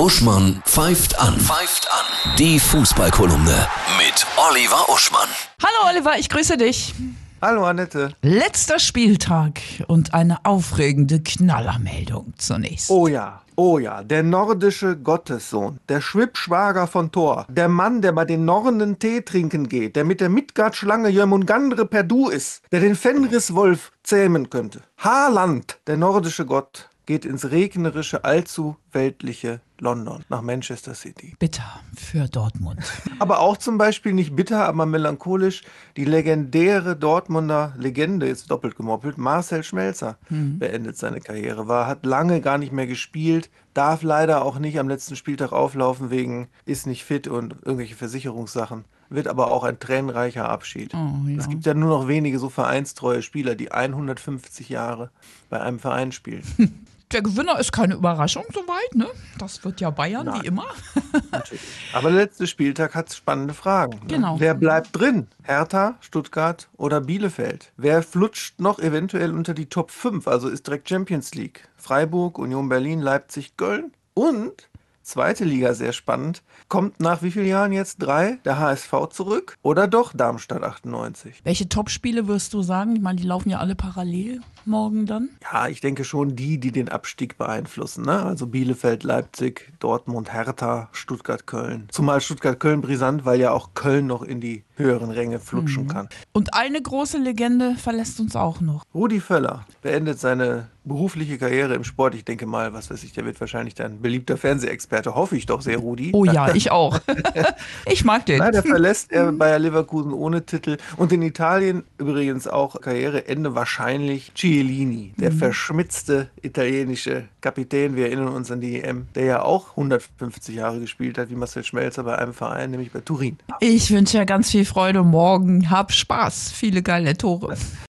Uschmann pfeift an. Pfeift an. Die Fußballkolumne mit Oliver Uschmann. Hallo Oliver, ich grüße dich. Hallo Annette. Letzter Spieltag und eine aufregende Knallermeldung zunächst. Oh ja, oh ja, der nordische Gottessohn, der Schwippschwager von Thor, der Mann, der bei den Nornen Tee trinken geht, der mit der Midgard-Schlange Jörmungandre per Du ist, der den Fenriswolf zähmen könnte. Haaland, der nordische Gott, geht ins regnerische, allzu weltliche London nach Manchester City. Bitter für Dortmund. Aber auch zum Beispiel nicht bitter, aber melancholisch die legendäre Dortmunder Legende, jetzt doppelt gemoppelt, Marcel Schmelzer beendet seine Karriere, war, hat lange gar nicht mehr gespielt, darf leider auch nicht am letzten Spieltag auflaufen wegen ist nicht fit und irgendwelche Versicherungssachen. Wird aber auch ein tränenreicher Abschied. Oh, ja. Es gibt ja nur noch wenige so vereinstreue Spieler, die 150 Jahre bei einem Verein spielen. Der Gewinner ist keine Überraschung soweit, ne? Das wird ja Bayern Nein. wie immer. Natürlich. Aber der letzte Spieltag hat spannende Fragen. Ne? Genau. Wer bleibt drin? Hertha, Stuttgart oder Bielefeld? Wer flutscht noch eventuell unter die Top 5, also ist direkt Champions League? Freiburg, Union Berlin, Leipzig, Köln und zweite Liga sehr spannend. Kommt nach wie vielen Jahren jetzt drei der HSV zurück oder doch Darmstadt 98? Welche Topspiele wirst du sagen? Ich meine, die laufen ja alle parallel morgen dann. Ja, ich denke schon die, die den Abstieg beeinflussen. Ne? Also Bielefeld, Leipzig, Dortmund, Hertha, Stuttgart, Köln. Zumal Stuttgart-Köln brisant, weil ja auch Köln noch in die höheren Ränge flutschen kann. Und eine große Legende verlässt uns auch noch. Rudi Völler beendet seine berufliche Karriere im Sport. Ich denke mal, was weiß ich, der wird wahrscheinlich dein beliebter Fernsehexperte. Hoffe ich doch sehr, Rudi. Oh ja, ich auch. ich mag den. Leider verlässt er Bayer Leverkusen ohne Titel. Und in Italien übrigens auch Karriereende wahrscheinlich Cielini, der verschmitzte italienische Kapitän. Wir erinnern uns an die EM, der ja auch 150 Jahre gespielt hat, wie Marcel Schmelzer bei einem Verein, nämlich bei Turin. Ich wünsche ja ganz viel Freude morgen. Hab Spaß. Viele geile Tore.